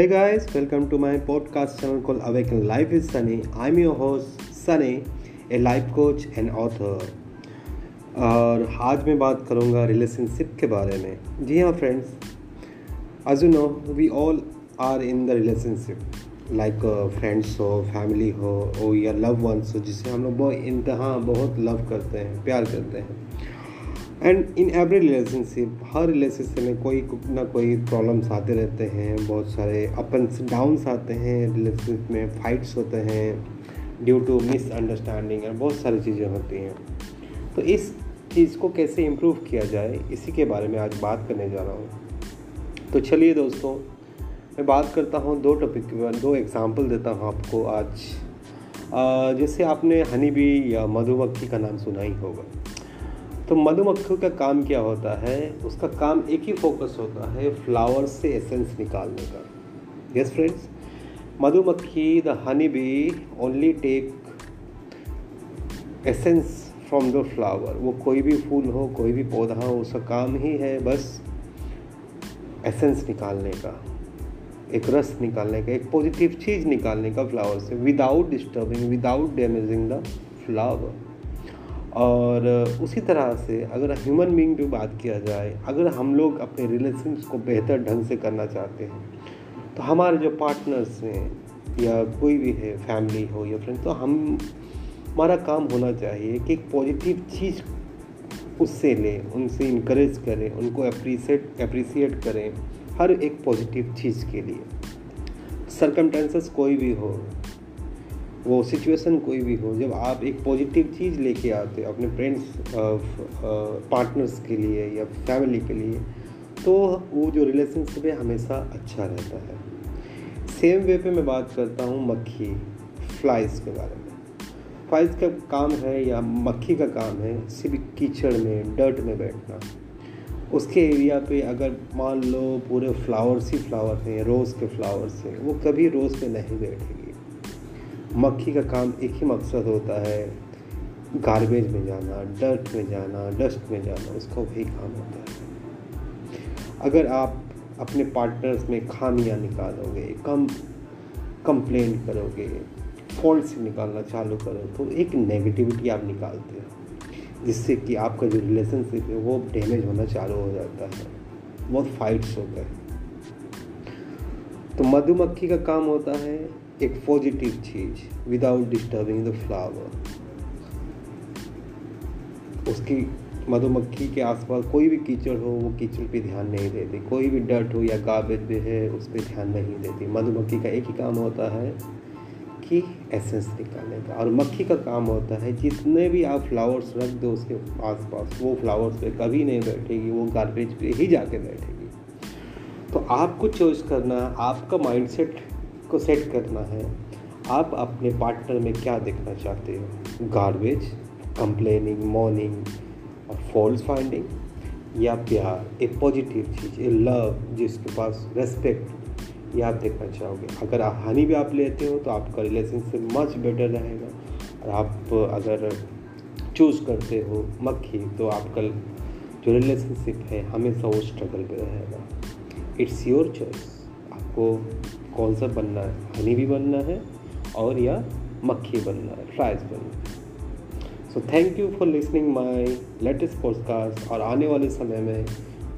Hey guys, welcome to my podcast channel called Awaken Life is Sunny. I'm your host Sunny, a life coach and author. और आज मैं बात करूँगा relationship के बारे में जी हाँ friends as you know we all are in the relationship like friends हो फैमिली हो या लव वंस हो जिसे हम लोग बहुत इंतहा बहुत लव करते हैं प्यार करते हैं एंड इन एवरी रिलेशनशिप हर रिलेशनशिप में कोई ना कोई प्रॉब्लम्स आते रहते हैं, बहुत सारे अप्स डाउन्स आते हैं रिलेशनशिप में फाइट्स होते हैं ड्यू टू मिसअंडरस्टैंडिंग और बहुत सारी चीज़ें होती हैं। तो इस चीज़ को कैसे इम्प्रूव किया जाए, इसी के बारे में आज बात करने जा रहा हूँ। तो चलिए दोस्तों, मैं बात करता हूँ दो टॉपिक के बारे दो एग्ज़ाम्पल देता हूँ आपको आज। जैसे आपने हनी बी या मधुमक्खी का नाम सुना ही होगा। तो मधुमक्खी का काम क्या होता है? उसका काम एक ही फोकस होता है फ्लावर से एसेंस निकालने का। यस फ्रेंड्स मधुमक्खी the honey bee only take essence from the flower वो कोई भी फूल हो, कोई भी पौधा हो, उसका काम ही है बस एसेंस निकालने का। एक रस निकालने का, एक पॉजिटिव चीज़ निकालने का फ्लावर से without disturbing without damaging the flower और उसी तरह से अगर ह्यूमन बींग की बात किया जाए, अगर हम लोग अपने रिलेशन्स को बेहतर ढंग से करना चाहते हैं तो हमारे जो पार्टनर्स हैं या कोई भी है फैमिली हो या फ्रेंड तो हम, हमारा काम होना चाहिए कि एक पॉजिटिव चीज़ उससे लें, उनसे इनक्रेज करें, उनको अप्रिसिएट अप्रिसिएट करें हर एक पॉजिटिव चीज़ के लिए। सरकमटेंसेस कोई भी हो वो सिचुएशन कोई भी हो, जब आप एक पॉजिटिव चीज़ लेके आते हो अपने फ्रेंड्स पार्टनर्स के लिए या फैमिली के लिए तो वो जो रिलेशनशिप है हमेशा अच्छा रहता है। सेम वे पे मैं बात करता हूँ मक्खी फ्लाइज के बारे में। फ्लाइज का काम है या मक्खी का काम है सिर्फ़ कीचड़ में डर्ट में बैठना। उसके एरिया पे अगर मान लो पूरे फ्लावर्स ही फ्लावर हैं रोज़ के फ्लावर्स हैं, वो कभी रोज़ पे नहीं बैठेगी। मक्खी का काम एक ही मकसद होता है गार्बेज में जाना डर्ट में जाना डस्ट में जाना, उसका वही काम होता है। अगर आप अपने पार्टनर्स में खामियाँ निकालोगे, कम कंप्लेंट करोगे फॉल्ट निकालना चालू करो तो एक नेगेटिविटी आप निकालते हो, जिससे कि आपका जो रिलेशनशिप है, वो डैमेज होना चालू हो जाता है। बहुत फाइट्स हैं तो मधुमक्खी का काम होता है एक पॉजिटिव चीज़ विदाउट डिस्टर्बिंग द फ्लावर उसकी मधुमक्खी के आसपास कोई भी कीचड़ हो, वो कीचड़ पे ध्यान नहीं देती। कोई भी डर्ट हो या गाबेज भी है, उस पर ध्यान नहीं देती। मधुमक्खी का एक ही काम होता है कि एसेंस निकालने का। और मक्खी का काम होता है, जितने भी आप फ्लावर्स रख दो उसके आसपास, वो फ्लावर्स पे कभी नहीं बैठेगी, वो गार्बेज पे ही जाके बैठेगी। तो आपको चॉइस करना, आपका माइंडसेट को सेट करना है। आप अपने पार्टनर में क्या देखना चाहते हो? गार्बेज कंप्लेनिंग मॉर्निंग और फॉल्स फाइंडिंग या प्यार ए पॉजिटिव चीज़ ए लव जिसके पास रेस्पेक्ट ये आप देखना चाहोगे? अगर हनी भी आप लेते हो तो आपका रिलेशनशिप मच बेटर रहेगा। और आप अगर चूज़ करते हो मक्खी तो आपका जो रिलेशनशिप है, हमेशा वो स्ट्रगल पे रहेगा। इट्स योर चॉइस आपको कौन सा बनना है? हनी भी बनना है और या मक्खी बनना है फ्राइज बनना है। So thank you for listening my latest podcast और आने वाले समय में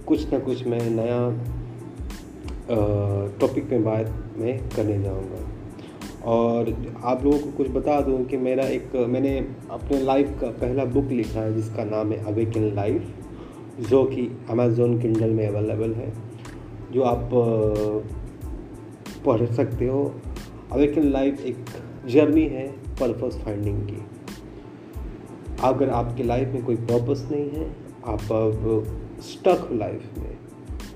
कुछ ना कुछ मैं नया टॉपिक में बात मैं करने जाऊँगा। और आप लोगों को कुछ बता दूँ कि मेरा एक, मैंने अपने लाइफ का पहला बुक लिखा है जिसका नाम है अवेक इन लाइफ जो कि अमेज़ोन किंडल में अवेलेबल है, जो आप पढ़ सकते हो। अवेकन लाइफ एक जर्नी है पर्पस फाइंडिंग की। अगर आपकी लाइफ में कोई पर्पस नहीं है, आप अब स्टक हो लाइफ में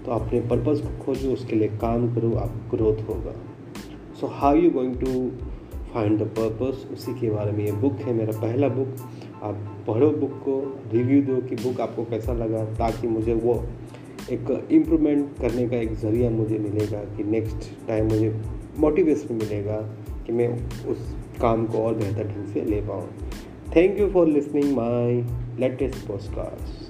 तो अपने पर्पस को खोजो, उसके लिए काम करो, आप ग्रोथ होगा। So how you going to find the purpose उसी के बारे में ये बुक है, मेरा पहला बुक आप पढ़ो बुक को रिव्यू दो कि बुक आपको कैसा लगा, ताकि मुझे वो एक इम्प्रूवमेंट करने का एक ज़रिया मुझे मिलेगा कि नेक्स्ट टाइम मुझे मोटिवेशन मिलेगा कि मैं उस काम को और बेहतर ढंग से ले पाऊँ। Thank you for listening my latest podcast